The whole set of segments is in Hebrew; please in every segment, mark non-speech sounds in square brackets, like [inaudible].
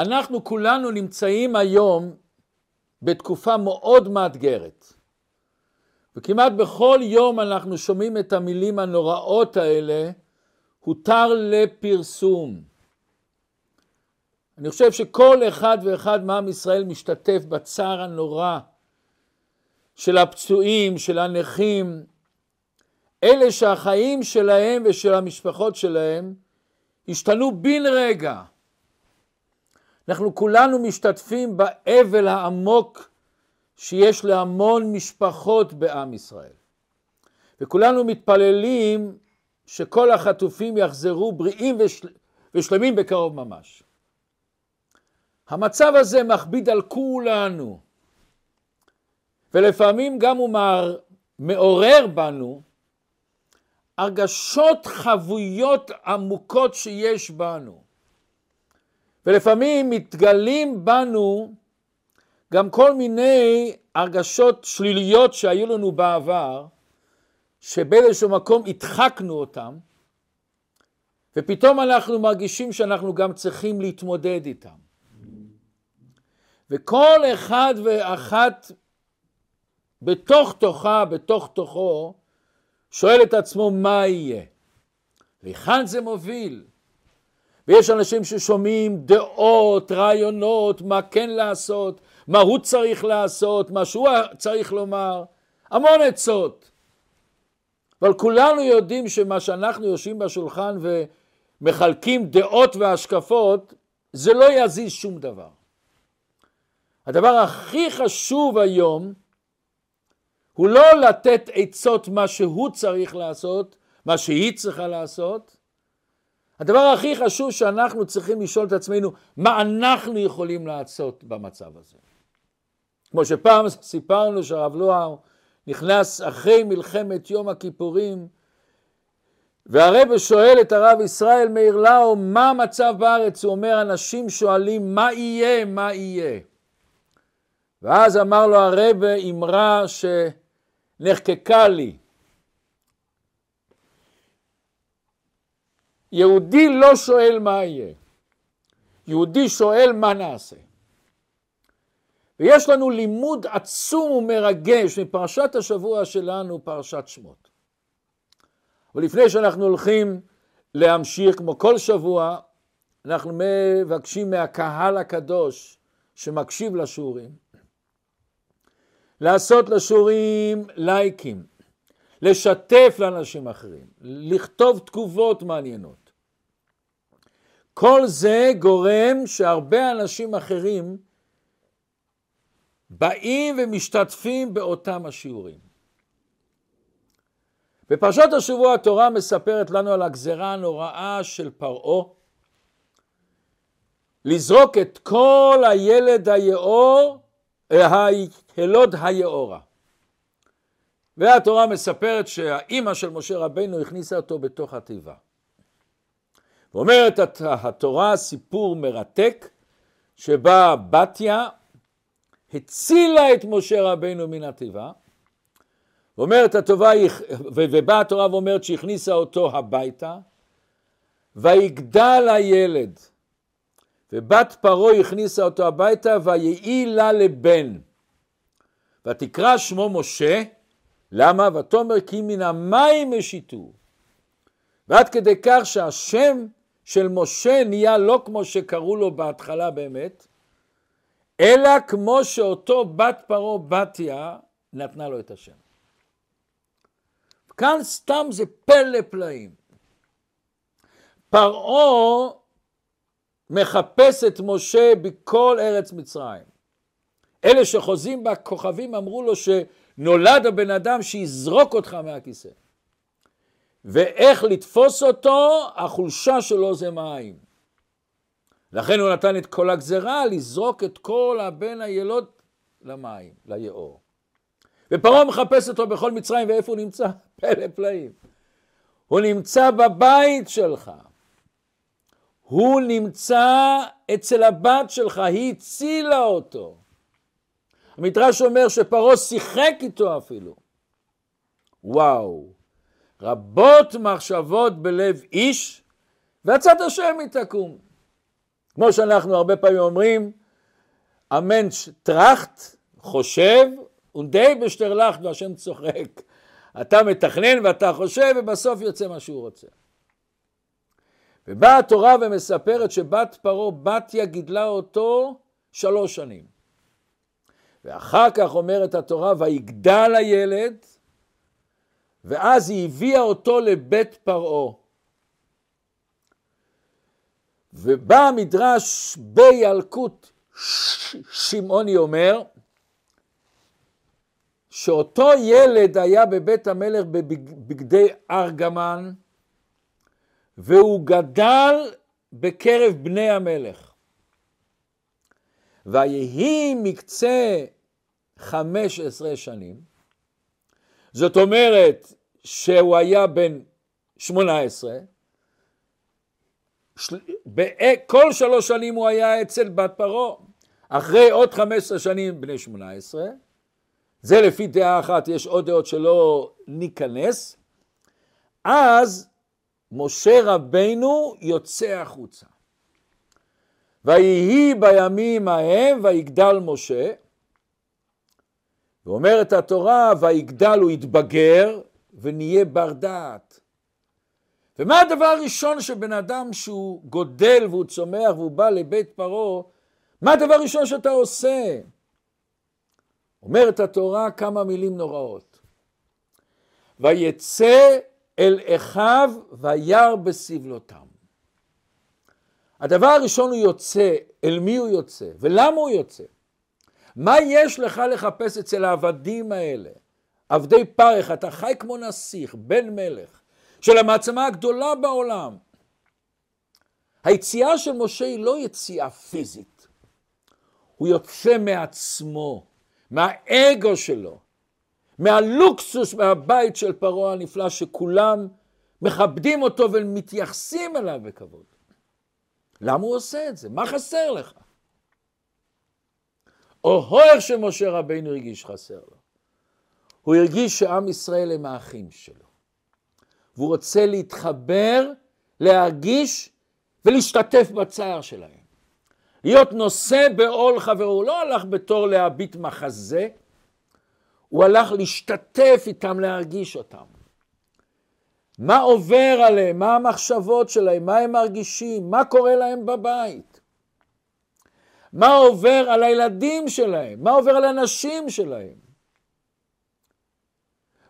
אנחנו כולנו נמצאים היום בתקופה מאוד מאתגרת. וכמעט בכל יום אנחנו שומעים את המילים הנוראות האלה, הותר לפרסום. אני חושב שכל אחד ואחד מעם ישראל משתתף בצער הנורא של הפצועים, של הנכים, אלה שהחיים שלהם ושל המשפחות שלהם השתנו בן רגע. אנחנו כולנו משתתפים באבל העמוק שיש להמון משפחות בעם ישראל. וכולנו מתפללים שכל החטופים יחזרו בריאים ושל... ושלמים בקרוב ממש. המצב הזה מכביד על כולנו, ולפעמים גם הוא מעורר בנו הרגשות חבויות עמוקות שיש בנו. ולפעמים מתגלים בנו גם כל מיני הרגשות שליליות שהיו לנו בעבר, שבאיזשהו מקום הדחקנו אותם, ופתאום אנחנו מרגישים שאנחנו גם צריכים להתמודד איתם. וכל אחד ואחת בתוך תוכה, בתוך תוכו, שואל את עצמו מה יהיה. להיכן זה מוביל? ויש אנשים ששומעים דעות, רעיונות, מה כן לעשות, מה הוא צריך לעשות, מה שהוא צריך לומר, המון עצות. אבל כולנו יודעים שמה שאנחנו יושבים בשולחן ומחלקים דעות והשקפות, זה לא יזיז שום דבר. הדבר הכי חשוב היום הוא לא לתת עצות מה שהוא צריך לעשות, מה שהיא צריכה לעשות. הדבר הכי חשוב שאנחנו צריכים לשאול את עצמנו, מה אנחנו יכולים לעשות במצב הזה. כמו שפעם סיפרנו שהרב לואר נכנס אחרי מלחמת יום הכיפורים, והרבא שואל את הרב ישראל מאיר לאו, מה המצב בארץ? הוא אומר, אנשים שואלים, מה יהיה, מה יהיה? ואז אמר לו הרבה אמרה שנחקקה לי. יהודי לא שואל מה יהיה, יהודי שואל מה נעשה. ויש לנו לימוד עצום ומרגש מפרשת השבוע שלנו, פרשת שמות. אבל לפני שאנחנו הולכים להמשיך, כמו כל שבוע, אנחנו מבקשים מהקהל הקדוש שמקשיב לשיעורים, לעשות לשיעורים לייקים, לשתף לאנשים אחרים, לכתוב תגובות מעניינות. כל זה גורם שהרבה אנשים אחרים באים ומשתתפים באותם השיעורים. בפרשת השבוע התורה מספרת לנו על הגזרה הנוראה של פרעה לזרוק את כל הילד היאור ההלוד היאורה. והתורה מספרת שהאימא של משה רבינו הכניסה אותו בתוך התיבה. ואומרת התורה סיפור מרתק שבה בתיה הצילה את משה רבינו מן התיבה, ואומרת הטובה, ובאה התורה ואומרת שהכניסה אותו הביתה, ויגדל הילד. ובת פרעה הכניסה אותו הביתה ויהי לה לבן. ותקרא שמו משה, למה? ותאמר כי מן המים השיתו. ועד כדי כך שהשם של משה נהיה לא כמו שקראו לו בהתחלה באמת, אלא כמו שאותו בת פרעה בתיה נתנה לו את השם. כאן סתם זה פלא פלאים. פרעה מחפש את משה בכל ארץ מצרים. אלה שחוזים בכוכבים אמרו לו שנולד הבן אדם שיזרוק אותך מהכיסא. ואיך לתפוס אותו? החולשה שלו זה מים. לכן הוא נתן את כל הגזרה לזרוק את כל הבן הילוד למים, ליאור. ופרעה מחפש אותו בכל מצרים, ואיפה הוא נמצא? [laughs] פלא פלאים. הוא נמצא בבית שלך. הוא נמצא אצל הבת שלך, היא הצילה אותו. המדרש אומר שפרעה שיחק איתו אפילו. וואו, רבות מחשבות בלב איש, ועצת השם היא תקום. כמו שאנחנו הרבה פעמים אומרים, המנש טראחט, חושב, ודי בשטרלכט והשם צוחק. אתה מתכנן ואתה חושב ובסוף יוצא מה שהוא רוצה. ובאה התורה ומספרת שבת פרעה, בתיה גידלה אותו שלוש שנים. ואחר כך אומרת התורה, ויגדל הילד, ואז היא הביאה אותו לבית פרעה. ובא המדרש בילקוט שמעוני אומר, שאותו ילד היה בבית המלך בבגדי ארגמן, והוא גדל בקרב בני המלך. ויהי מקצה חמש עשרה שנים, זאת אומרת שהוא היה בן שמונה עשרה, כל שלוש שנים הוא היה אצל בת פרעה, אחרי עוד חמש עשרה שנים בני שמונה עשרה, זה לפי דעה אחת, יש עוד דעות שלא ניכנס, אז משה רבנו יוצא החוצה. ויהי בימים ההם ויגדל משה, ואומרת התורה, ויגדל הוא יתבגר ונהיה בר דעת. ומה הדבר הראשון שבן אדם שהוא גודל והוא צומח והוא בא לבית פרעה, מה הדבר הראשון שאתה עושה? אומרת התורה כמה מילים נוראות. ויצא אל אחיו וירא בסבלותם. הדבר הראשון הוא יוצא, אל מי הוא יוצא ולמה הוא יוצא? מה יש לך לחפש אצל העבדים האלה? עבדי פרך, אתה חי כמו נסיך, בן מלך, של המעצמה הגדולה בעולם. היציאה של משה היא לא יציאה פיזית, הוא יוצא מעצמו, מהאגו שלו, מהלוקסוס מהבית של פרעה הנפלא שכולם מכבדים אותו ומתייחסים אליו בכבוד. למה הוא עושה את זה? מה חסר לך? או איך שמשה רבינו הרגיש חסר לו. הוא הרגיש שעם ישראל הם האחים שלו. והוא רוצה להתחבר, להרגיש ולהשתתף בצער שלהם. להיות נושא בעול חברו. הוא לא הלך בתור להביט מחזה, הוא הלך להשתתף איתם, להרגיש אותם. מה עובר עליהם, מה המחשבות שלהם, מה הם מרגישים, מה קורה להם בבית. מה עובר על הילדים שלהם, מה עובר על הנשים שלהם.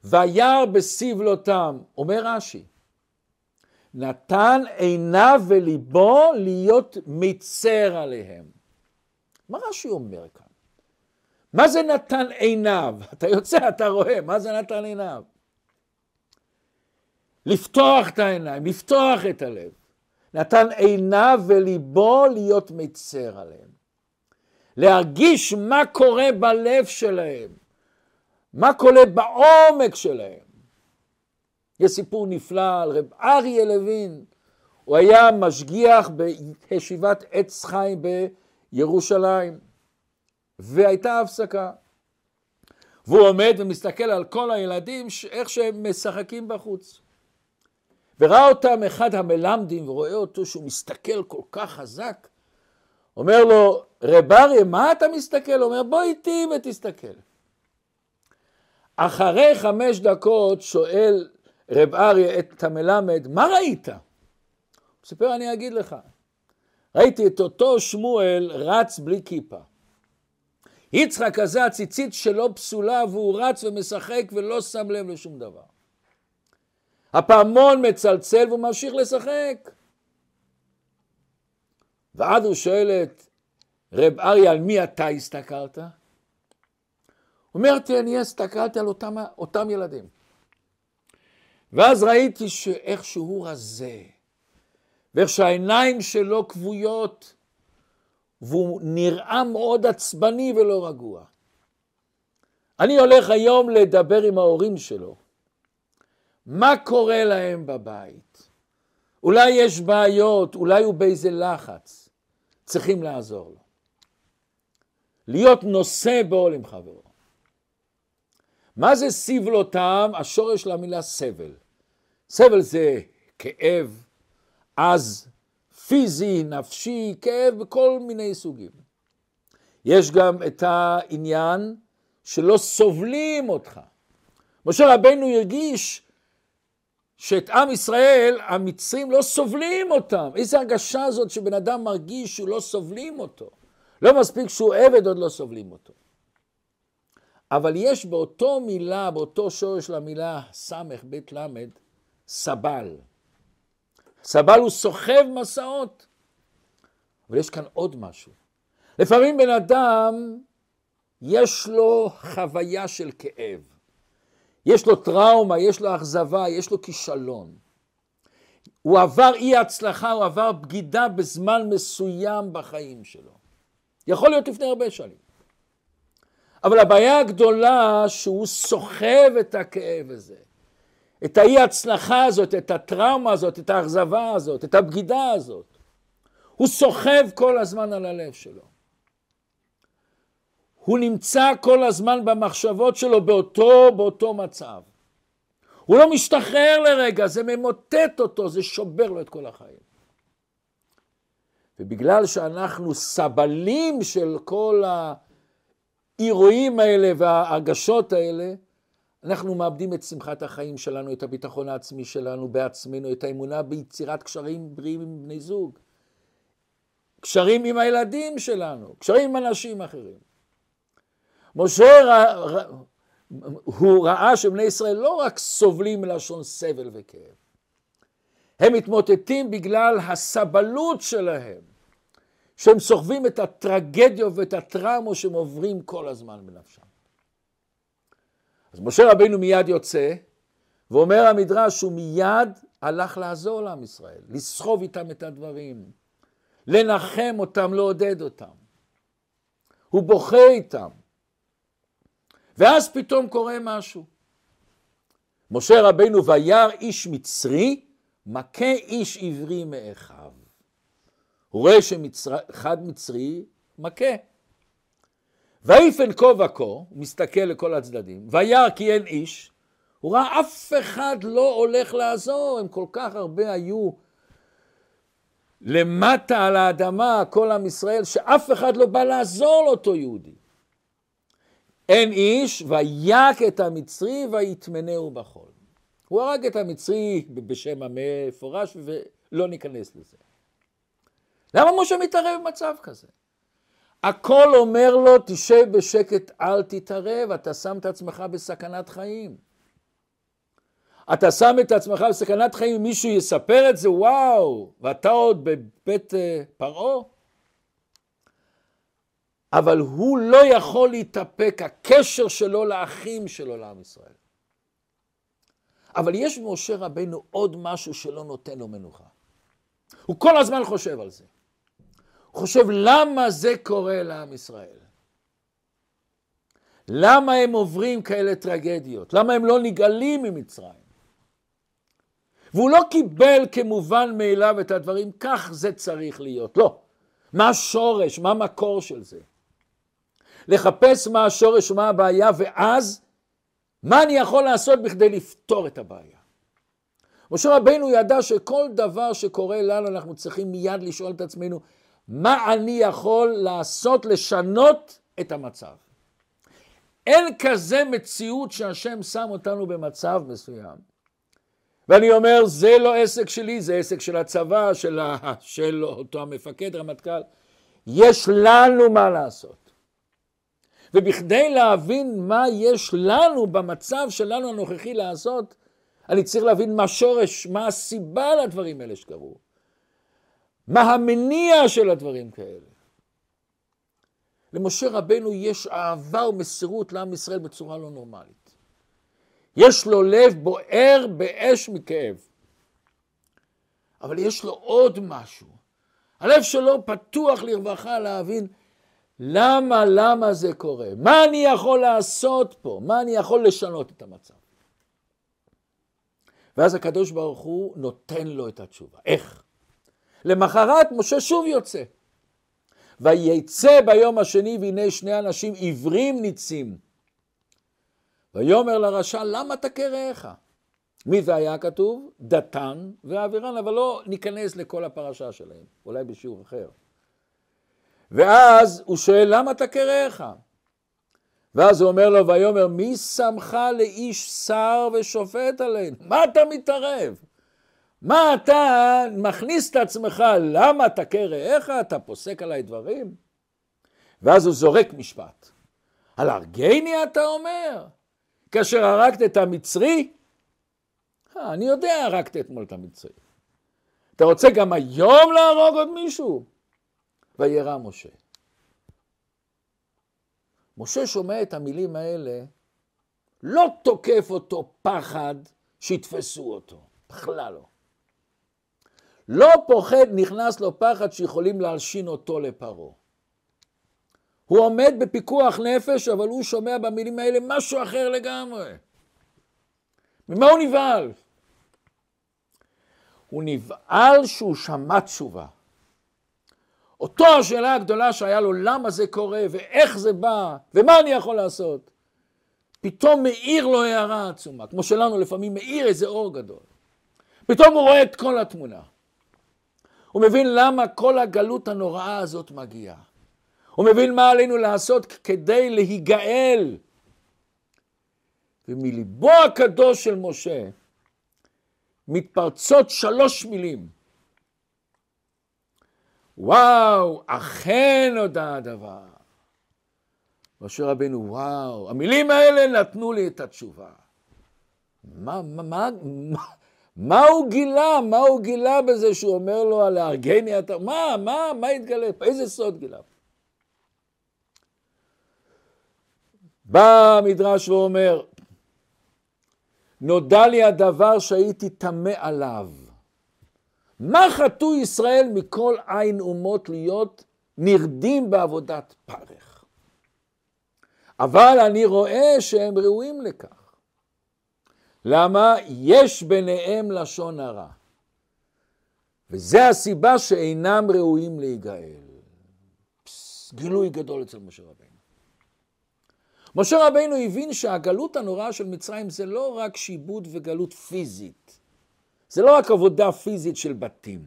וירא בסבלותם, אומר רש"י, נתן עיניו וליבו להיות מצר עליהם. מה רש"י אומר כאן? מה זה נתן עיניו? [laughs] אתה יוצא, אתה רואה, מה זה נתן עיניו? לפתוח את העיניים, לפתוח את הלב. נתן עיניו וליבו להיות מצר עליהם. להרגיש מה קורה בלב שלהם, מה קורה בעומק שלהם. יש סיפור נפלא על רב אריה לוין, הוא היה משגיח בישיבת עץ חיים בירושלים, והייתה הפסקה. והוא עומד ומסתכל על כל הילדים, איך שהם משחקים בחוץ. וראה אותם אחד המלמדים ורואה אותו שהוא מסתכל כל כך חזק, אומר לו, רב אריה, מה אתה מסתכל? אומר, בוא איתי ותסתכל. אחרי חמש דקות שואל רב אריה את המלמד, מה ראית? הוא סיפר, אני אגיד לך. ראיתי את אותו שמואל רץ בלי כיפה. יצחק הזה הציצית שלו פסולה והוא רץ ומשחק ולא שם לב לשום דבר. הפעמון מצלצל והוא ממשיך לשחק. ואז הוא שואל את רב אריה, על מי אתה הסתכלת? הוא אומר, אני הסתכלתי על אותם, אותם ילדים. ואז ראיתי שאיך שהוא רזה, ואיך שהעיניים שלו כבויות, והוא נראה מאוד עצבני ולא רגוע. אני הולך היום לדבר עם ההורים שלו. מה קורה להם בבית? אולי יש בעיות, אולי הוא באיזה לחץ. צריכים לעזור לו. להיות נושא בעול עם חברו. מה זה סבלותם? השורש למילה סבל. סבל זה כאב עז, פיזי, נפשי, כאב בכל מיני סוגים. יש גם את העניין שלא סובלים אותך. משה רבנו הרגיש שאת עם ישראל, המצרים לא סובלים אותם. איזה הרגשה זאת שבן אדם מרגיש שהוא לא סובלים אותו. לא מספיק שהוא עבד, עוד לא סובלים אותו. אבל יש באותו מילה, באותו שורש של המילה סמך בית למד, סבל. סבל הוא סוחב מסעות. אבל יש כאן עוד משהו. לפעמים בן אדם, יש לו חוויה של כאב. יש לו טראומה, יש לו אכזבה, יש לו כישלון. הוא עבר אי הצלחה, הוא עבר בגידה בזמן מסוים בחיים שלו. יכול להיות לפני הרבה שנים. אבל הבעיה הגדולה שהוא סוחב את הכאב הזה, את האי הצלחה הזאת, את הטראומה הזאת, את האכזבה הזאת, את הבגידה הזאת. הוא סוחב כל הזמן על הלב שלו. הוא נמצא כל הזמן במחשבות שלו באותו, באותו מצב. הוא לא משתחרר לרגע, זה ממוטט אותו, זה שובר לו את כל החיים. ובגלל שאנחנו סבלים של כל האירועים האלה וההרגשות האלה, אנחנו מאבדים את שמחת החיים שלנו, את הביטחון העצמי שלנו בעצמנו, את האמונה ביצירת קשרים בריאים עם בני זוג, קשרים עם הילדים שלנו, קשרים עם אנשים אחרים. משה רא, הוא ראה שבני ישראל לא רק סובלים מלשון סבל וכאב, הם מתמוטטים בגלל הסבלות שלהם, שהם סוחבים את הטרגדיה ואת הטראומה שהם עוברים כל הזמן בנפשם. אז משה רבינו מיד יוצא, ואומר המדרש שהוא מיד הלך לעזור לעם ישראל, לסחוב איתם את הדברים, לנחם אותם, לעודד אותם. הוא בוכה איתם. ואז פתאום קורה משהו. משה רבינו וירא איש מצרי, מכה איש עברי מאחיו. הוא רואה שאחד מצרי מכה. ויפן כה וכה, הוא מסתכל לכל הצדדים, וירא כי אין איש, הוא ראה אף אחד לא הולך לעזור, הם כל כך הרבה היו למטה על האדמה, כל עם ישראל, שאף אחד לא בא לעזור לאותו יהודי. אין איש, ויק את המצרי ויטמנהו בחול. הוא הרג את המצרי בשם המפורש, ולא ניכנס לזה. למה משה מתערב במצב כזה? הכל אומר לו, תשב בשקט, אל תתערב, אתה שם את עצמך בסכנת חיים. אתה שם את עצמך בסכנת חיים, אם מישהו יספר את זה, וואו, ואתה עוד בבית uh, פרעה? אבל הוא לא יכול להתאפק, הקשר שלו לאחים שלו לעם ישראל. אבל יש במשה רבנו עוד משהו שלא נותן לו מנוחה. הוא כל הזמן חושב על זה. חושב למה זה קורה לעם ישראל. למה הם עוברים כאלה טרגדיות? למה הם לא נגאלים ממצרים? והוא לא קיבל כמובן מאליו את הדברים, כך זה צריך להיות. לא. מה השורש? מה המקור של זה? לחפש מה השורש ומה הבעיה, ואז מה אני יכול לעשות בכדי לפתור את הבעיה. משה רבינו ידע שכל דבר שקורה לנו אנחנו צריכים מיד לשאול את עצמנו מה אני יכול לעשות לשנות את המצב. אין כזה מציאות שהשם שם אותנו במצב מסוים. ואני אומר, זה לא עסק שלי, זה עסק של הצבא, של, ה... של אותו המפקד, רמטכ"ל. יש לנו מה לעשות. ובכדי להבין מה יש לנו במצב שלנו הנוכחי לעשות, אני צריך להבין מה שורש, מה הסיבה לדברים האלה שקרו. מה המניע של הדברים כאלה. למשה רבנו יש אהבה ומסירות לעם ישראל בצורה לא נורמלית. יש לו לב בוער באש מכאב. אבל יש לו עוד משהו. הלב שלו פתוח לרווחה להבין למה, למה זה קורה? מה אני יכול לעשות פה? מה אני יכול לשנות את המצב? ואז הקדוש ברוך הוא נותן לו את התשובה. איך? למחרת משה שוב יוצא. ויצא ביום השני והנה שני אנשים עיוורים ניצים. ויאמר לרשע למה רעך? מי זה היה כתוב? דתן ואבירן, אבל לא ניכנס לכל הפרשה שלהם, אולי בשיעור אחר. ואז הוא שואל, למה קרעך? ואז הוא אומר לו, ויאמר, מי שמך לאיש שר ושופט עלינו? מה אתה מתערב? מה אתה מכניס את עצמך? למה אתה קרעך? אתה פוסק עליי דברים? ואז הוא זורק משפט. על הרגני אתה אומר? כאשר הרגת את המצרי? אה, אני יודע, הרגת אתמול את המצרי. אתה רוצה גם היום להרוג עוד מישהו? וירא משה. משה שומע את המילים האלה, לא תוקף אותו פחד שיתפסו אותו, בכלל לא. לא פוחד, נכנס לו פחד שיכולים להלשין אותו לפרעה. הוא עומד בפיקוח נפש, אבל הוא שומע במילים האלה משהו אחר לגמרי. ממה הוא נבהל? הוא נבהל שהוא שמע תשובה. אותו השאלה הגדולה שהיה לו, למה זה קורה, ואיך זה בא, ומה אני יכול לעשות? פתאום מאיר לו הערה עצומה, כמו שלנו לפעמים מאיר איזה אור גדול. פתאום הוא רואה את כל התמונה. הוא מבין למה כל הגלות הנוראה הזאת מגיעה. הוא מבין מה עלינו לעשות כדי להיגאל. ומליבו הקדוש של משה מתפרצות שלוש מילים. וואו, אכן הודע הדבר. משה רבנו, וואו, המילים האלה נתנו לי את התשובה. מה, מה, מה, מה, הוא גילה? מה הוא גילה בזה שהוא אומר לו על הארגני אתה? מה, מה, מה התגלה? איזה סוד גילה? בא המדרש ואומר, נודע לי הדבר שהייתי טמא עליו. מה חטאו ישראל מכל עין אומות להיות נרדים בעבודת פרך? אבל אני רואה שהם ראויים לכך. למה? יש ביניהם לשון הרע. וזה הסיבה שאינם ראויים להיגאל. פס, גילוי גדול אצל משה רבינו. משה רבינו הבין שהגלות הנוראה של מצרים זה לא רק שיבוד וגלות פיזית. זה לא רק עבודה פיזית של בתים.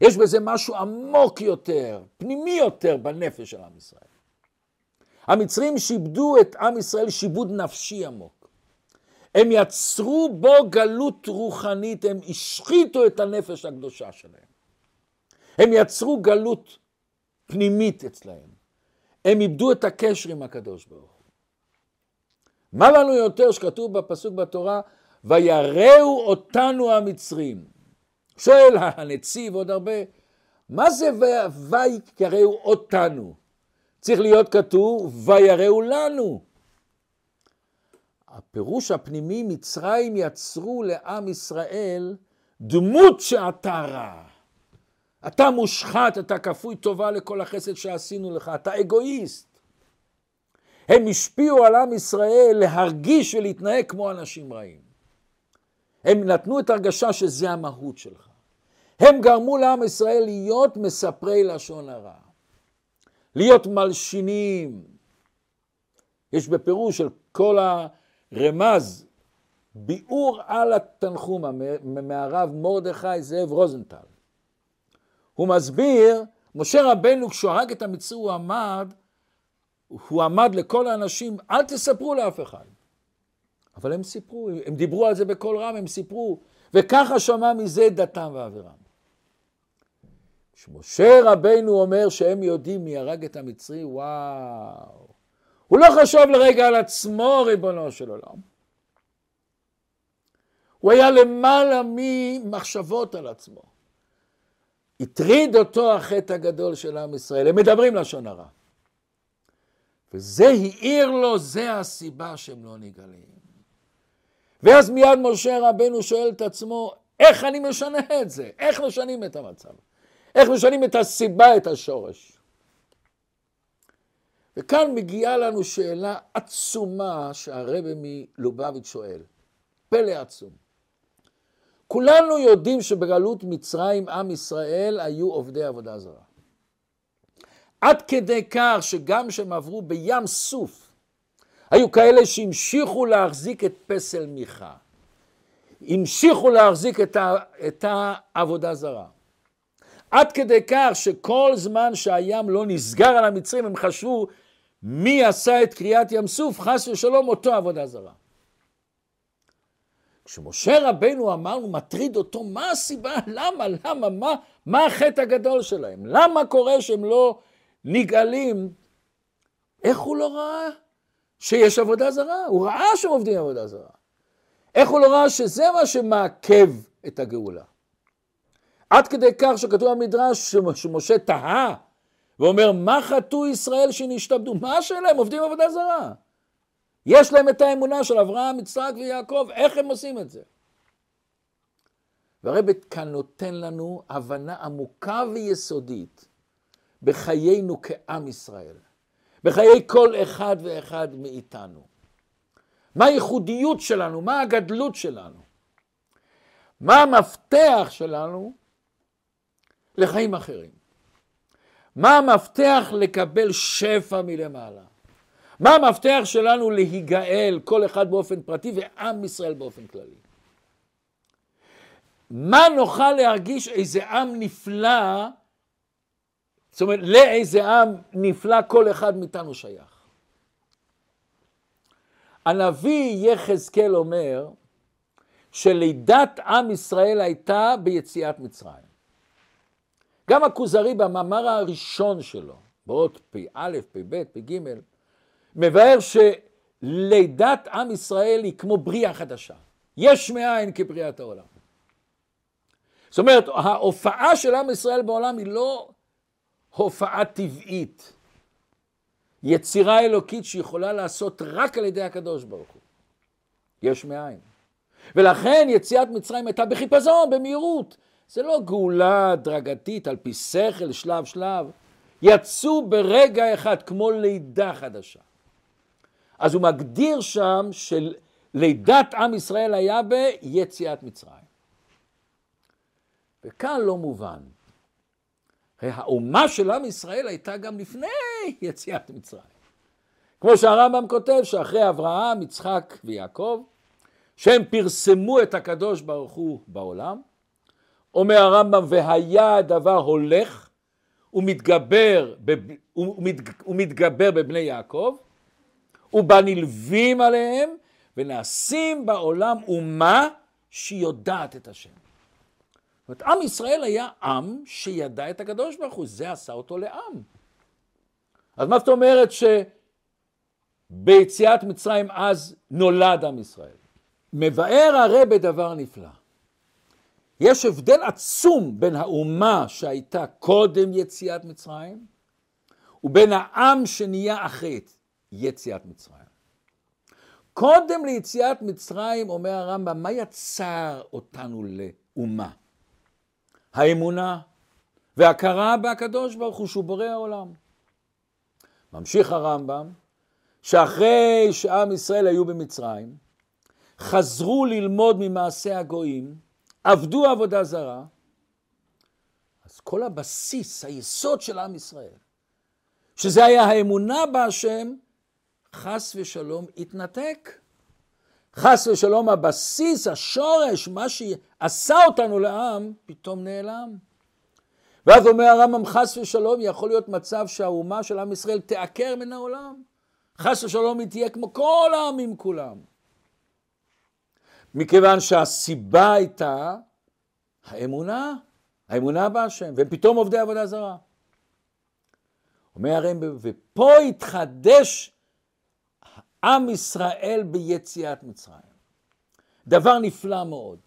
יש בזה משהו עמוק יותר, פנימי יותר בנפש של עם ישראל. המצרים שיבדו את עם ישראל שיבוד נפשי עמוק. הם יצרו בו גלות רוחנית, הם השחיתו את הנפש הקדושה שלהם. הם יצרו גלות פנימית אצלהם. הם איבדו את הקשר עם הקדוש ברוך הוא. מה לנו יותר שכתוב בפסוק בתורה, ויראו אותנו המצרים. שואל הנציב עוד הרבה, מה זה ויראו אותנו? צריך להיות כתוב ויראו לנו. הפירוש הפנימי, מצרים יצרו לעם ישראל דמות שאתה רע. אתה מושחת, אתה כפוי טובה לכל החסד שעשינו לך, אתה אגואיסט. הם השפיעו על עם ישראל להרגיש ולהתנהג כמו אנשים רעים. הם נתנו את הרגשה שזה המהות שלך. הם גרמו לעם ישראל להיות מספרי לשון הרע, להיות מלשינים. יש בפירוש של כל הרמז ביאור על התנחומה מהרב מרדכי זאב רוזנטל. הוא מסביר, משה רבנו כשהוא הרג את המצרי הוא עמד, הוא עמד לכל האנשים, אל תספרו לאף אחד. אבל הם סיפרו, הם דיברו על זה בקול רם, הם סיפרו, וככה שמע מזה דתם ואבירם. כשמשה רבנו אומר שהם יודעים מי הרג את המצרי, וואו. הוא לא חשב לרגע על עצמו, ריבונו של עולם. הוא היה למעלה ממחשבות על עצמו. הטריד אותו החטא הגדול של עם ישראל. הם מדברים לשון הרע. וזה העיר לו, זה הסיבה שהם לא נגאלים. ואז מיד משה רבנו שואל את עצמו, איך אני משנה את זה? איך משנים את המצב? איך משנים את הסיבה, את השורש? וכאן מגיעה לנו שאלה עצומה שהרבא מלובביץ' שואל. פלא עצום. כולנו יודעים שבגלות מצרים עם ישראל היו עובדי עבודה זרה. עד כדי כך שגם כשהם עברו בים סוף, היו כאלה שהמשיכו להחזיק את פסל מיכה. המשיכו להחזיק את, ה, את העבודה זרה. עד כדי כך שכל זמן שהים לא נסגר על המצרים הם חשבו מי עשה את קריאת ים סוף, חס ושלום אותו עבודה זרה. כשמשה רבנו אמרנו, מטריד אותו, מה הסיבה? למה? למה? מה, מה החטא הגדול שלהם? למה קורה שהם לא נגאלים? איך הוא לא ראה שיש עבודה זרה? הוא ראה שהם עובדים עבודה זרה. איך הוא לא ראה שזה מה שמעכב את הגאולה? עד כדי כך שכתוב במדרש שמשה תהה ואומר, מה חטאו ישראל שנשתעבדו? מה השאלה? הם עובדים עבודה זרה. יש להם את האמונה של אברהם, יצחק ויעקב, איך הם עושים את זה? והרב כאן נותן לנו הבנה עמוקה ויסודית בחיינו כעם ישראל, בחיי כל אחד ואחד מאיתנו. מה הייחודיות שלנו, מה הגדלות שלנו, מה המפתח שלנו לחיים אחרים, מה המפתח לקבל שפע מלמעלה. מה המפתח שלנו להיגאל, כל אחד באופן פרטי ועם ישראל באופן כללי? מה נוכל להרגיש איזה עם נפלא, זאת אומרת, לאיזה עם נפלא כל אחד מאיתנו שייך? הנביא יחזקאל אומר שלידת עם ישראל הייתה ביציאת מצרים. גם הכוזרי במאמר הראשון שלו, באות פ"א, פ"ב, פ"ג, מבאר שלידת עם ישראל היא כמו בריאה חדשה. יש מאין כבריאת העולם. זאת אומרת, ההופעה של עם ישראל בעולם היא לא הופעה טבעית, יצירה אלוקית שיכולה לעשות רק על ידי הקדוש ברוך הוא. יש מאין. ולכן יציאת מצרים הייתה בחיפזון, במהירות. זה לא גאולה הדרגתית על פי שכל, שלב שלב. יצאו ברגע אחד כמו לידה חדשה. אז הוא מגדיר שם שלידת עם ישראל היה ביציאת מצרים. וכאן לא מובן. האומה של עם ישראל הייתה גם לפני יציאת מצרים. כמו שהרמב"ם כותב שאחרי אברהם, יצחק ויעקב, שהם פרסמו את הקדוש ברוך הוא בעולם, אומר הרמב"ם, והיה הדבר הולך ומתגבר, ומתגבר בבני יעקב, ובנלווים עליהם, ונעשים בעולם אומה שיודעת את השם. זאת אומרת, עם ישראל היה עם שידע את הקדוש ברוך הוא, זה עשה אותו לעם. אז מה זאת אומרת שביציאת מצרים אז נולד עם ישראל? מבאר הרי בדבר נפלא. יש הבדל עצום בין האומה שהייתה קודם יציאת מצרים ובין העם שנהיה אחרי יציאת מצרים. קודם ליציאת מצרים, אומר הרמב"ם, מה יצר אותנו לאומה? האמונה והכרה בהקדוש ברוך הוא שהוא בורא העולם. ממשיך הרמב"ם, שאחרי שעם ישראל היו במצרים, חזרו ללמוד ממעשה הגויים, עבדו עבודה זרה, אז כל הבסיס, היסוד של עם ישראל, שזה היה האמונה בהשם, חס ושלום התנתק. חס ושלום הבסיס, השורש, מה שעשה אותנו לעם, פתאום נעלם. ואז אומר הרמב"ם, חס ושלום, יכול להיות מצב שהאומה של עם ישראל תעקר מן העולם. חס ושלום היא תהיה כמו כל העמים כולם. מכיוון שהסיבה הייתה האמונה, האמונה בהשם, והם פתאום עובדי עבודה זרה. אומר הרמב"ם, ופה התחדש עם ישראל ביציאת מצרים. דבר נפלא מאוד.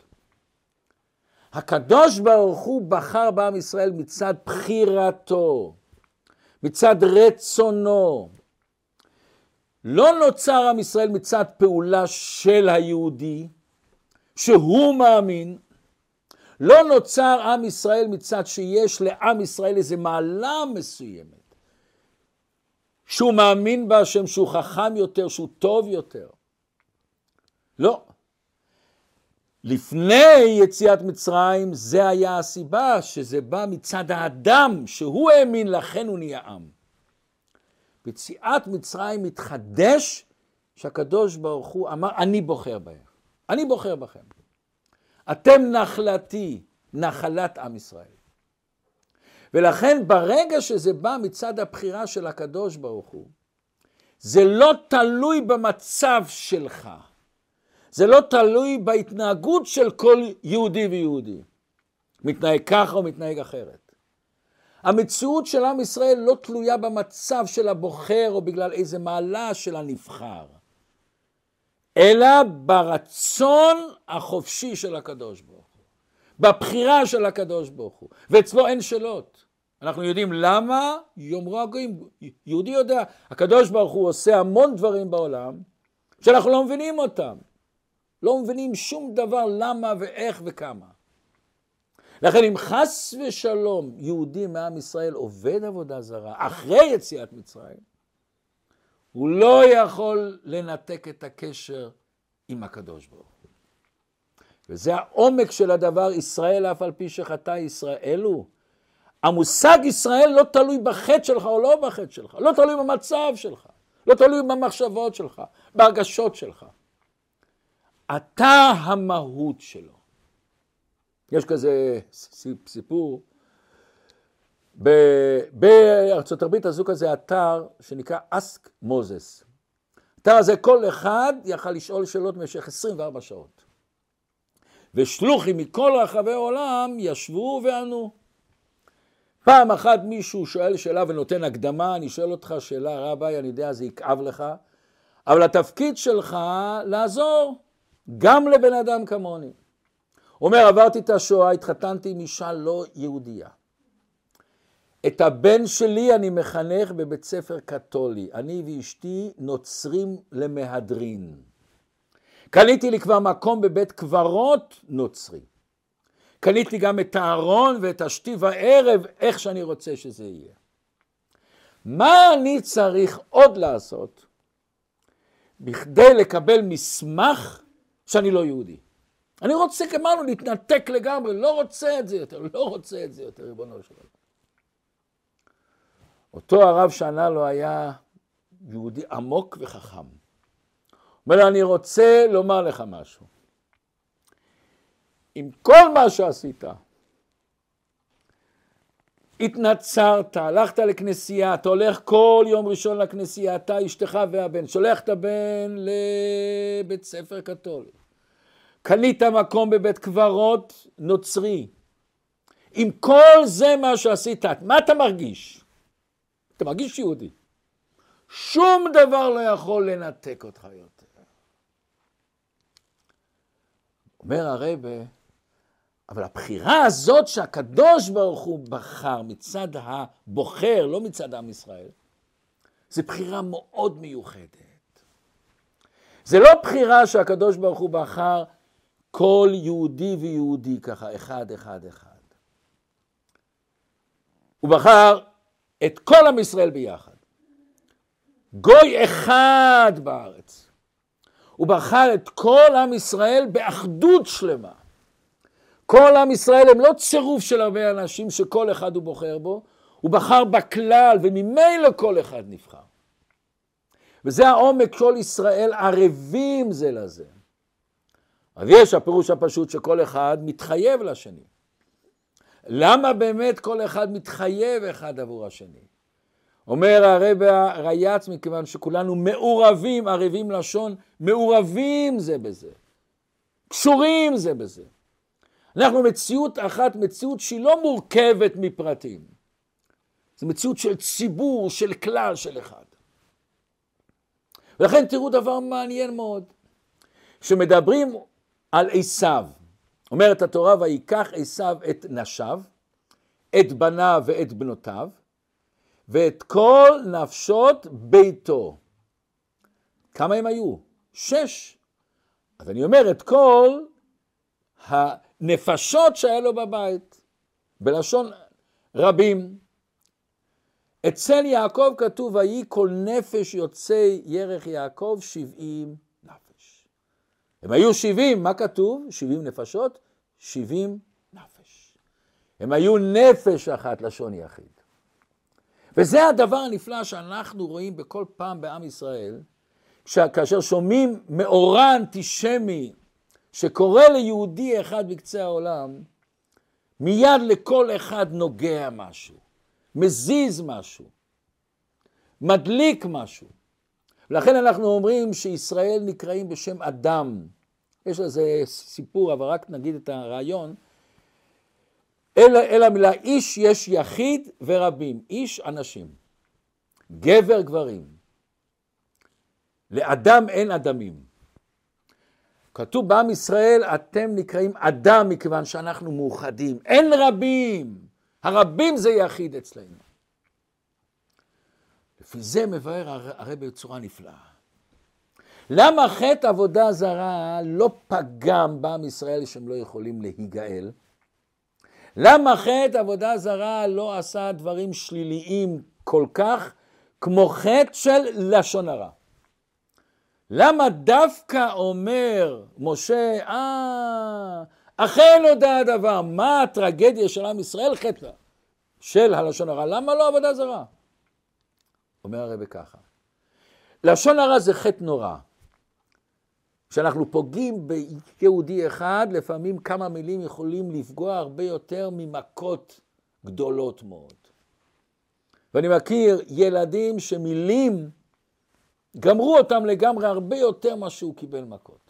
הקדוש ברוך הוא בחר בעם ישראל מצד בחירתו, מצד רצונו. לא נוצר עם ישראל מצד פעולה של היהודי, שהוא מאמין, לא נוצר עם ישראל מצד שיש לעם ישראל איזו מעלה מסוימת. שהוא מאמין בהשם, שהוא חכם יותר, שהוא טוב יותר. לא. לפני יציאת מצרים, זה היה הסיבה שזה בא מצד האדם, שהוא האמין, לכן הוא נהיה עם. ביציאת מצרים מתחדש שהקדוש ברוך הוא אמר, אני בוחר בהם, אני בוחר בכם. אתם נחלתי, נחלת עם ישראל. ולכן ברגע שזה בא מצד הבחירה של הקדוש ברוך הוא, זה לא תלוי במצב שלך. זה לא תלוי בהתנהגות של כל יהודי ויהודי. מתנהג ככה או מתנהג אחרת. המציאות של עם ישראל לא תלויה במצב של הבוחר או בגלל איזה מעלה של הנבחר, אלא ברצון החופשי של הקדוש ברוך הוא, בבחירה של הקדוש ברוך הוא, ואצלו אין שאלות. אנחנו יודעים למה יאמרו הגויים, יהודי יודע, הקדוש ברוך הוא עושה המון דברים בעולם שאנחנו לא מבינים אותם. לא מבינים שום דבר למה ואיך וכמה. לכן אם חס ושלום יהודי מעם ישראל עובד עבודה זרה אחרי יציאת מצרים, הוא לא יכול לנתק את הקשר עם הקדוש ברוך. וזה העומק של הדבר, ישראל אף על פי שחטא ישראל הוא. המושג ישראל לא תלוי בחטא שלך או לא בחטא שלך, לא תלוי במצב שלך, לא תלוי במחשבות שלך, בהרגשות שלך. אתה המהות שלו. יש כזה סיפור, בארצות הברית עשו כזה אתר שנקרא אסק מוזס. האתר הזה כל אחד יכל לשאול שאלות במשך 24 שעות. ושלוחים מכל רחבי העולם ישבו וענו. פעם אחת מישהו שואל שאלה ונותן הקדמה, אני שואל אותך שאלה רביי, אני יודע זה יכאב לך, אבל התפקיד שלך לעזור גם לבן אדם כמוני. אומר, עברתי את השואה, התחתנתי עם אישה לא יהודייה. את הבן שלי אני מחנך בבית ספר קתולי. אני ואשתי נוצרים למהדרין. קניתי לי כבר מקום בבית קברות נוצרי. קניתי גם את הארון ואת השתי הערב, איך שאני רוצה שזה יהיה. מה אני צריך עוד לעשות בכדי לקבל מסמך שאני לא יהודי? אני רוצה, אמרנו, להתנתק לגמרי, לא רוצה את זה יותר, לא רוצה את זה יותר, ריבונו של עולם. אותו הרב שענה לו היה יהודי עמוק וחכם. אומר לו, אני רוצה לומר לך משהו. עם כל מה שעשית, התנצרת, הלכת לכנסייה, אתה הולך כל יום ראשון לכנסייה, אתה, אשתך והבן, שולח את הבן לבית ספר קתולי. קנית מקום בבית קברות נוצרי. עם כל זה מה שעשית, מה אתה מרגיש? אתה מרגיש יהודי. שום דבר לא יכול לנתק אותך יותר. אומר הרבה, אבל הבחירה הזאת שהקדוש ברוך הוא בחר מצד הבוחר, לא מצד עם ישראל, זו בחירה מאוד מיוחדת. זה לא בחירה שהקדוש ברוך הוא בחר כל יהודי ויהודי ככה, אחד, אחד, אחד. הוא בחר את כל עם ישראל ביחד. גוי אחד בארץ. הוא בחר את כל עם ישראל באחדות שלמה. כל עם ישראל הם לא צירוף של הרבה אנשים שכל אחד הוא בוחר בו, הוא בחר בכלל וממילא כל אחד נבחר. וזה העומק כל ישראל ערבים זה לזה. אז יש הפירוש הפשוט שכל אחד מתחייב לשני. למה באמת כל אחד מתחייב אחד עבור השני? אומר הרב הרייץ, מכיוון שכולנו מעורבים, ערבים לשון, מעורבים זה בזה, קשורים זה בזה. אנחנו מציאות אחת, מציאות שהיא לא מורכבת מפרטים. זו מציאות של ציבור, של כלל, של אחד. ולכן תראו דבר מעניין מאוד. כשמדברים על עשיו. אומרת התורה, ויקח עשיו את נשיו, את בניו ואת בנותיו, ואת כל נפשות ביתו. כמה הם היו? שש. אז אני אומר, את כל הנפשות שהיה לו בבית, בלשון רבים. אצל יעקב כתוב, ויהי כל נפש יוצא ירך יעקב שבעים הם היו שבעים, מה כתוב? שבעים נפשות? שבעים נפש. הם היו נפש אחת לשון יחיד. וזה הדבר הנפלא שאנחנו רואים בכל פעם בעם ישראל, כאשר שומעים מאורע אנטישמי שקורא ליהודי אחד בקצה העולם, מיד לכל אחד נוגע משהו, מזיז משהו, מדליק משהו. ולכן אנחנו אומרים שישראל נקראים בשם אדם. יש לזה סיפור, אבל רק נגיד את הרעיון. אל, אל המילה איש יש יחיד ורבים, איש אנשים, גבר גברים. לאדם אין אדמים. כתוב בעם ישראל, אתם נקראים אדם מכיוון שאנחנו מאוחדים. אין רבים, הרבים זה יחיד אצלנו. לפי זה מבאר הרי בצורה נפלאה. למה חטא עבודה זרה לא פגם בעם ישראל שהם לא יכולים להיגאל? למה חטא עבודה זרה לא עשה דברים שליליים כל כך כמו חטא של לשון הרע? למה דווקא אומר משה, אה, אכן הודע הדבר, מה הטרגדיה של עם ישראל? חטא של הלשון הרע, למה לא עבודה זרה? אומר הרבי ככה, לשון הרע זה חטא נורא. כשאנחנו פוגעים ביהודי אחד, לפעמים כמה מילים יכולים לפגוע הרבה יותר ממכות גדולות מאוד. ואני מכיר ילדים שמילים גמרו אותם לגמרי הרבה יותר ממה שהוא קיבל מכות.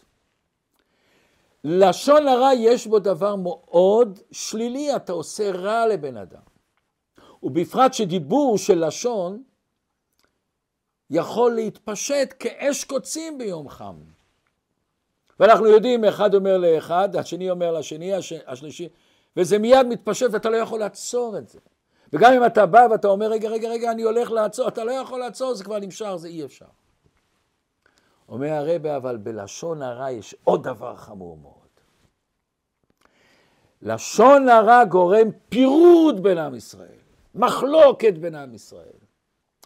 לשון הרע יש בו דבר מאוד שלילי, אתה עושה רע לבן אדם. ובפרט שדיבור של לשון יכול להתפשט כאש קוצים ביום חם. ואנחנו יודעים, אחד אומר לאחד, השני אומר לשני, השלישי, וזה מיד מתפשט ואתה לא יכול לעצור את זה. וגם אם אתה בא ואתה אומר, רגע, רגע, רגע, אני הולך לעצור, אתה לא יכול לעצור, זה כבר נמשך, זה אי אפשר. אומר הרבה, אבל בלשון הרע יש עוד דבר חמור מאוד. לשון הרע גורם פירוד בין עם ישראל, מחלוקת בין עם ישראל,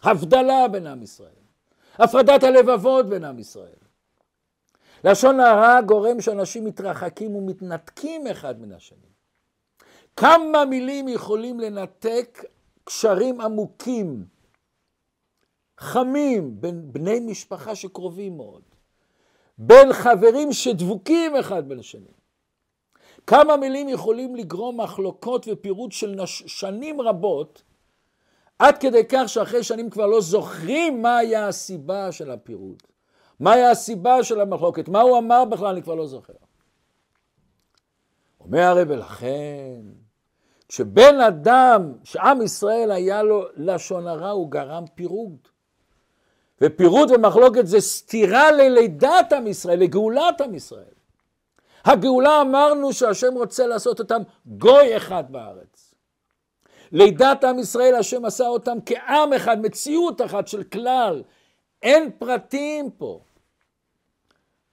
הבדלה בין עם ישראל, הפרדת הלבבות בין עם ישראל. לשון הרע גורם שאנשים מתרחקים ומתנתקים אחד מן השני. כמה מילים יכולים לנתק קשרים עמוקים חמים, בין בני משפחה שקרובים מאוד, בין חברים שדבוקים אחד בין השני. כמה מילים יכולים לגרום מחלוקות ופירוט של נש... שנים רבות, עד כדי כך שאחרי שנים כבר לא זוכרים מה היה הסיבה של הפירוט, מה היה הסיבה של המחלוקת, מה הוא אמר בכלל, אני כבר לא זוכר. אומר הרי ולכן, כשבן אדם, שעם ישראל היה לו לשון הרע, הוא גרם פירוד. ופירוד ומחלוקת זה סתירה ללידת עם ישראל, לגאולת עם ישראל. הגאולה אמרנו שהשם רוצה לעשות אותם גוי אחד בארץ. לידת עם ישראל, השם עשה אותם כעם אחד, מציאות אחת של כלל. אין פרטים פה.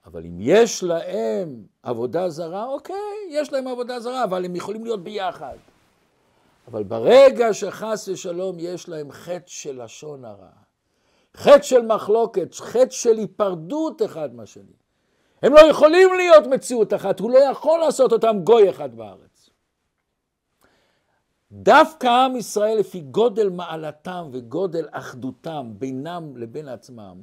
אבל אם יש להם עבודה זרה, אוקיי, יש להם עבודה זרה, אבל הם יכולים להיות ביחד. אבל ברגע שחס ושלום יש להם חטא של לשון הרע, חטא של מחלוקת, חטא של היפרדות אחד מהשני. הם לא יכולים להיות מציאות אחת, הוא לא יכול לעשות אותם גוי אחד בארץ. דווקא עם ישראל לפי גודל מעלתם וגודל אחדותם בינם לבין עצמם,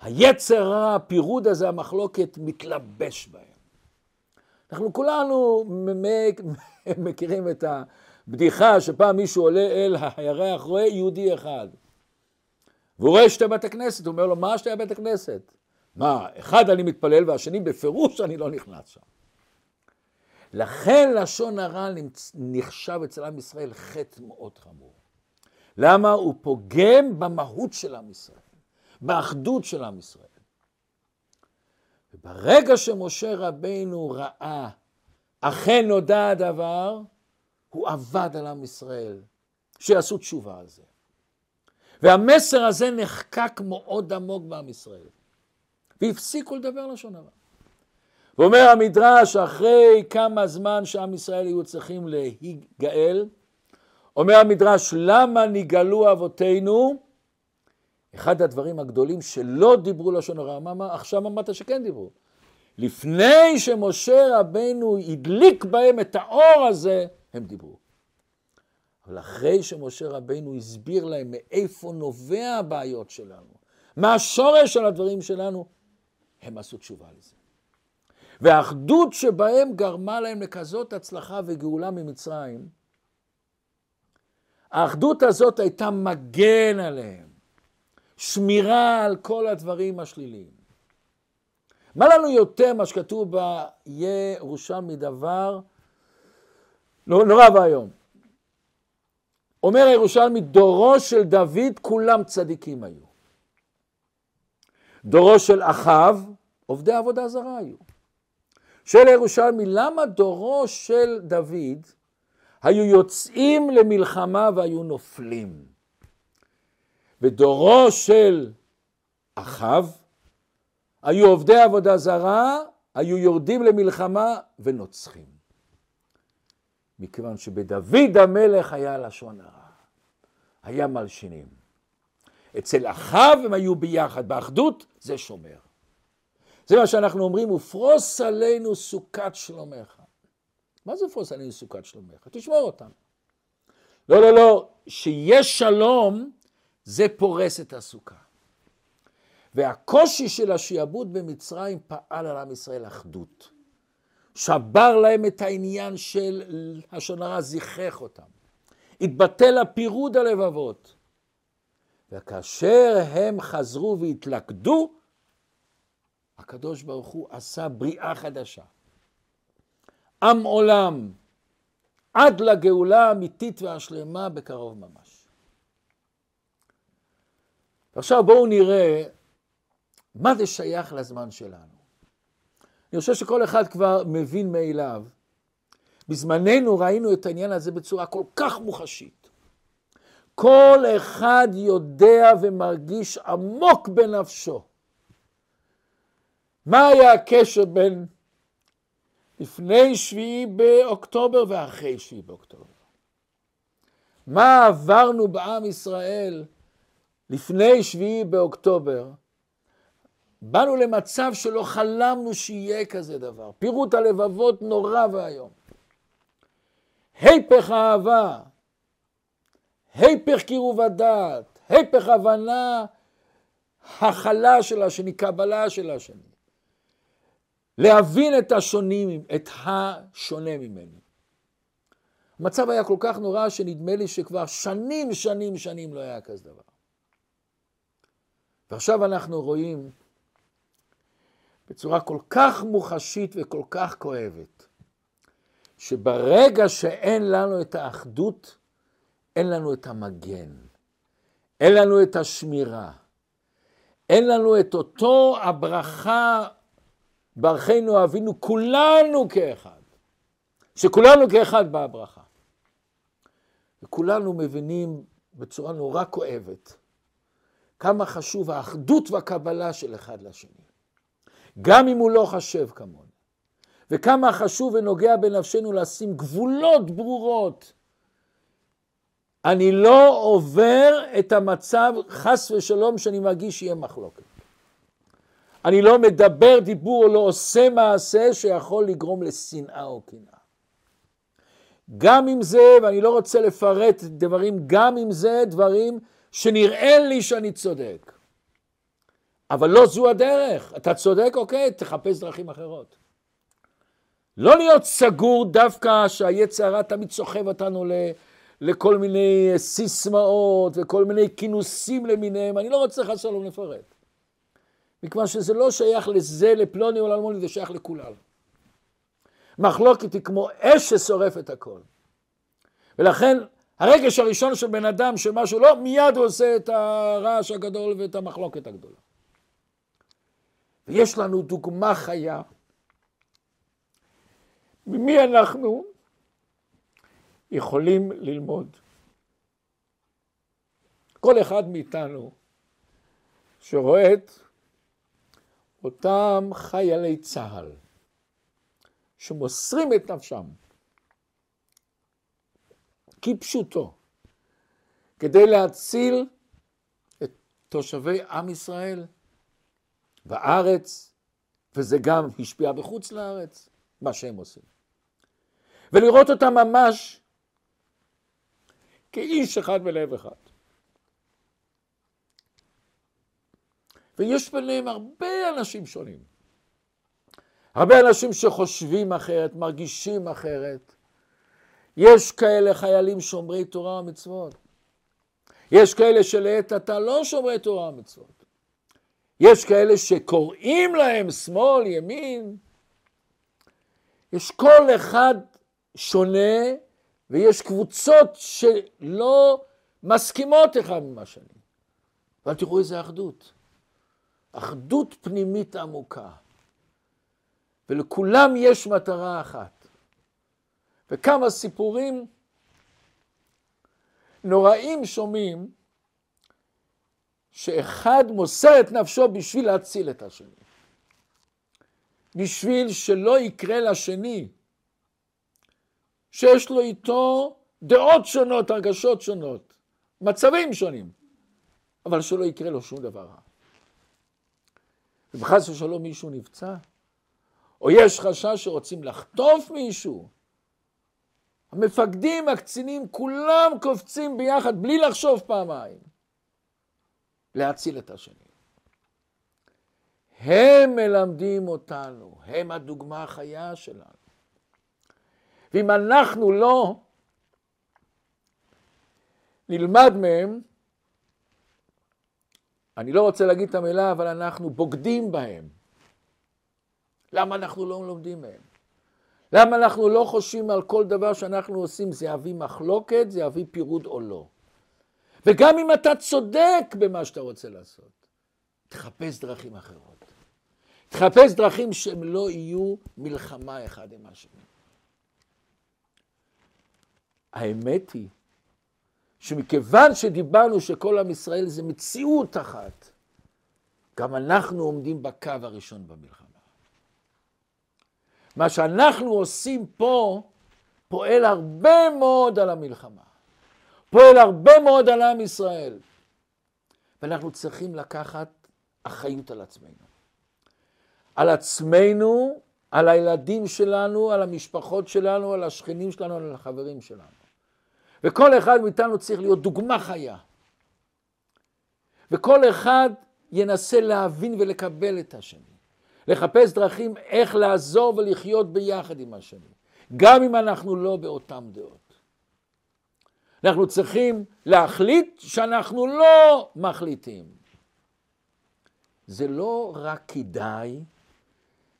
היצר רע, הפירוד הזה, המחלוקת, מתלבש בהם. אנחנו כולנו מכירים את הבדיחה שפעם מישהו עולה אל הירח, רואה יהודי אחד. והוא רואה שתי בתי כנסת, הוא אומר לו, מה שתי בתי כנסת? מה, אחד אני מתפלל והשני בפירוש אני לא נכנס שם. לכן לשון הרע נחשב אצל עם ישראל חטא מאוד חמור. למה? הוא פוגם במהות של עם ישראל, באחדות של עם ישראל. וברגע שמשה רבינו ראה, אכן נודע הדבר, הוא עבד על עם ישראל, שיעשו תשובה על זה. והמסר הזה נחקק מאוד עמוק בעם ישראל. והפסיקו לדבר לשון הרע. ואומר המדרש, אחרי כמה זמן שעם ישראל היו צריכים להיגאל, אומר המדרש, למה נגאלו אבותינו? אחד הדברים הגדולים שלא דיברו לשון הרע, עכשיו אמרת שכן דיברו. לפני שמשה רבנו הדליק בהם את האור הזה, הם דיברו. אבל אחרי שמשה רבינו הסביר להם מאיפה נובע הבעיות שלנו, מה השורש של הדברים שלנו, הם עשו תשובה לזה. והאחדות שבהם גרמה להם לכזאת הצלחה וגאולה ממצרים, האחדות הזאת הייתה מגן עליהם, שמירה על כל הדברים השליליים. מה לנו יותר מה שכתוב בירושלמי דבר נורא ואיום. אומר הירושלמי, דורו של דוד כולם צדיקים היו. דורו של אחאב, עובדי עבודה זרה היו. שואל הירושלמי, למה דורו של דוד היו יוצאים למלחמה והיו נופלים? ודורו של אחאב היו עובדי עבודה זרה, היו יורדים למלחמה ונוצחים. מכיוון שבדוד המלך היה לשון הרע, היה מלשינים. אצל אחאב הם היו ביחד, באחדות זה שומר. זה מה שאנחנו אומרים, ופרוס עלינו סוכת שלומך. מה זה פרוס עלינו סוכת שלומך? תשמור אותם. לא, לא, לא, שיש שלום, זה פורס את הסוכה. והקושי של השעבוד במצרים פעל על עם ישראל אחדות. שבר להם את העניין של לשון הרע, זיכך אותם. התבטל הפירוד הלבבות. וכאשר הם חזרו והתלכדו, הקדוש ברוך הוא עשה בריאה חדשה. עם עולם, עד לגאולה האמיתית והשלמה בקרוב ממש. עכשיו בואו נראה מה זה שייך לזמן שלנו. אני חושב שכל אחד כבר מבין מאליו. בזמננו ראינו את העניין הזה בצורה כל כך מוחשית. כל אחד יודע ומרגיש עמוק בנפשו. מה היה הקשר בין לפני שביעי באוקטובר ואחרי שביעי באוקטובר? מה עברנו בעם ישראל לפני שביעי באוקטובר באנו למצב שלא חלמנו שיהיה כזה דבר. פירוט הלבבות נורא ואיום. היפך אהבה, היפך קירוב הדעת, היפך הבנה, הכלה של השני, קבלה של השני. להבין את השונים, את השונה ממני. המצב היה כל כך נורא שנדמה לי שכבר שנים, שנים, שנים לא היה כזה דבר. ועכשיו אנחנו רואים בצורה כל כך מוחשית וכל כך כואבת, שברגע שאין לנו את האחדות, אין לנו את המגן, אין לנו את השמירה, אין לנו את אותו הברכה, ברכנו אבינו, כולנו כאחד, שכולנו כאחד באה הברכה. וכולנו מבינים בצורה נורא כואבת כמה חשוב האחדות והקבלה של אחד לשני. גם אם הוא לא חשב כמוני. וכמה חשוב ונוגע בנפשנו לשים גבולות ברורות. אני לא עובר את המצב, חס ושלום, שאני מרגיש שיהיה מחלוקת. אני לא מדבר דיבור או לא עושה מעשה שיכול לגרום לשנאה או קנאה. גם אם זה, ואני לא רוצה לפרט דברים, גם אם זה דברים שנראה לי שאני צודק. אבל לא זו הדרך. אתה צודק, אוקיי, תחפש דרכים אחרות. לא להיות סגור דווקא שהיצר הרע תמיד סוחב אותנו ל, לכל מיני סיסמאות וכל מיני כינוסים למיניהם, אני לא רוצה חס ושלום לפרט. מכיוון שזה לא שייך לזה, לפלוני או לאלמוני, זה שייך לכולם. מחלוקת היא כמו אש ששורפת הכל. ולכן הרגש הראשון של בן אדם שמשהו לא, מיד הוא עושה את הרעש הגדול ואת המחלוקת הגדולה. ויש לנו דוגמה חיה. ממי אנחנו יכולים ללמוד? כל אחד מאיתנו שרואה את אותם חיילי צה"ל שמוסרים את נפשם כפשוטו כדי להציל את תושבי עם ישראל בארץ, וזה גם השפיע בחוץ לארץ, מה שהם עושים. ולראות אותם ממש כאיש אחד בלב אחד. ויש ביניהם הרבה אנשים שונים. הרבה אנשים שחושבים אחרת, מרגישים אחרת. יש כאלה חיילים שומרי תורה ומצוות. יש כאלה שלעת עתה לא שומרי תורה ומצוות. יש כאלה שקוראים להם שמאל, ימין. יש כל אחד שונה, ויש קבוצות שלא מסכימות אחד עם השני. אבל תראו איזה אחדות. אחדות פנימית עמוקה. ולכולם יש מטרה אחת. וכמה סיפורים נוראים שומעים שאחד מוסר את נפשו בשביל להציל את השני. בשביל שלא יקרה לשני שיש לו איתו דעות שונות, הרגשות שונות, מצבים שונים, אבל שלא יקרה לו שום דבר רע. וחס ושלום מישהו נפצע, או יש חשש שרוצים לחטוף מישהו, המפקדים, הקצינים, כולם קופצים ביחד בלי לחשוב פעמיים להציל את השני. הם מלמדים אותנו, הם הדוגמה החיה שלנו. ואם אנחנו לא נלמד מהם, אני לא רוצה להגיד את המילה, אבל אנחנו בוגדים בהם. למה אנחנו לא לומדים מהם? למה אנחנו לא חושבים על כל דבר שאנחנו עושים, זה יביא מחלוקת, זה יביא פירוד או לא? וגם אם אתה צודק במה שאתה רוצה לעשות, תחפש דרכים אחרות. תחפש דרכים שהם לא יהיו מלחמה אחד עם השני. האמת היא שמכיוון שדיברנו שכל עם ישראל זה מציאות אחת, גם אנחנו עומדים בקו הראשון במלחמה. מה שאנחנו עושים פה פועל הרבה מאוד על המלחמה, פועל הרבה מאוד על עם ישראל, ואנחנו צריכים לקחת אחריות על עצמנו. על עצמנו, על הילדים שלנו, על המשפחות שלנו, על השכנים שלנו, על החברים שלנו. וכל אחד מאיתנו צריך להיות דוגמה חיה. וכל אחד ינסה להבין ולקבל את השני. לחפש דרכים איך לעזור ולחיות ביחד עם השני, גם אם אנחנו לא באותן דעות. אנחנו צריכים להחליט שאנחנו לא מחליטים. זה לא רק כדאי,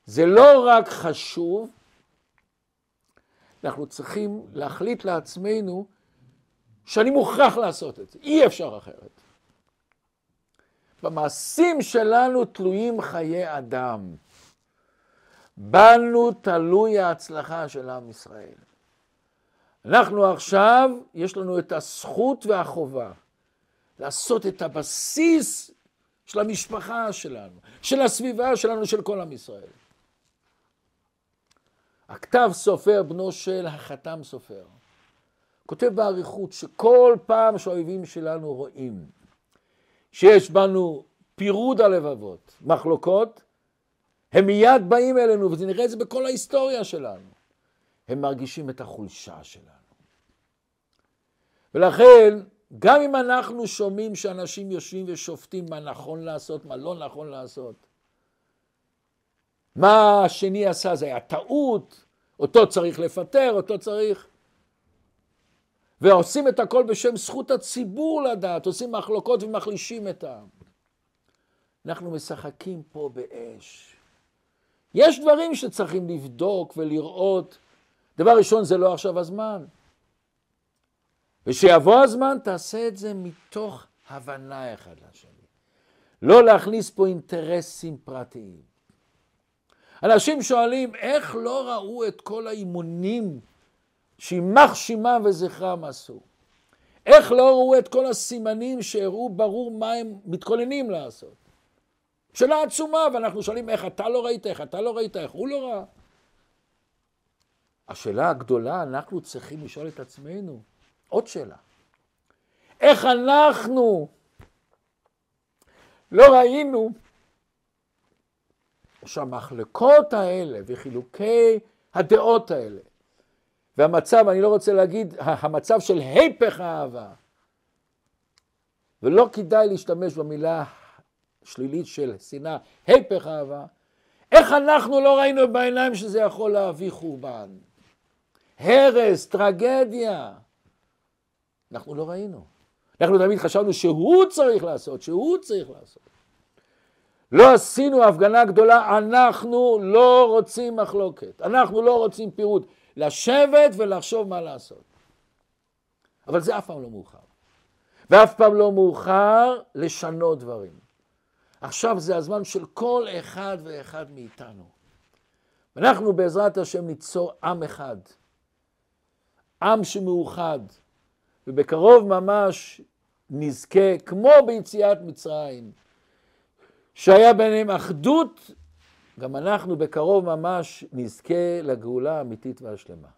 זה לא רק חשוב, אנחנו צריכים להחליט לעצמנו שאני מוכרח לעשות את זה, אי אפשר אחרת. במעשים שלנו תלויים חיי אדם. בנו תלוי ההצלחה של עם ישראל. אנחנו עכשיו, יש לנו את הזכות והחובה לעשות את הבסיס של המשפחה שלנו, של הסביבה שלנו, של כל עם ישראל. הכתב סופר, בנו של החתם סופר, כותב באריכות שכל פעם שהאויבים שלנו רואים שיש בנו פירוד הלבבות, מחלוקות, הם מיד באים אלינו, ונראה את זה בכל ההיסטוריה שלנו. הם מרגישים את החולשה שלנו. ולכן, גם אם אנחנו שומעים שאנשים יושבים ושופטים מה נכון לעשות, מה לא נכון לעשות, מה השני עשה זה היה טעות, אותו צריך לפטר, אותו צריך... ועושים את הכל בשם זכות הציבור לדעת, עושים מחלוקות ומחלישים את העם. אנחנו משחקים פה באש. יש דברים שצריכים לבדוק ולראות. דבר ראשון, זה לא עכשיו הזמן. ושיבוא הזמן, תעשה את זה מתוך הבנה אחד לשני. לא להכניס פה אינטרסים פרטיים. אנשים שואלים, איך לא ראו את כל האימונים שימח שמם וזכרם עשו. איך לא ראו את כל הסימנים שהראו ברור מה הם מתכוננים לעשות? שאלה עצומה, ואנחנו שואלים איך אתה לא ראית, איך אתה לא ראית, איך הוא לא ראה. השאלה הגדולה, אנחנו צריכים לשאול את עצמנו, עוד שאלה, איך אנחנו לא ראינו שהמחלקות האלה וחילוקי הדעות האלה והמצב, אני לא רוצה להגיד, המצב של היפך האהבה. ולא כדאי להשתמש במילה שלילית של שנאה, היפך אהבה, איך אנחנו לא ראינו בעיניים שזה יכול להביא חורבן? הרס, טרגדיה. אנחנו לא ראינו. אנחנו תמיד חשבנו שהוא צריך לעשות, שהוא צריך לעשות. לא עשינו הפגנה גדולה, אנחנו לא רוצים מחלוקת, אנחנו לא רוצים פירוט. לשבת ולחשוב מה לעשות. אבל זה אף פעם לא מאוחר. ואף פעם לא מאוחר לשנות דברים. עכשיו זה הזמן של כל אחד ואחד מאיתנו. אנחנו בעזרת השם ניצור עם אחד, עם שמאוחד, ובקרוב ממש נזכה, כמו ביציאת מצרים, שהיה ביניהם אחדות, גם אנחנו בקרוב ממש נזכה לגאולה האמיתית והשלמה.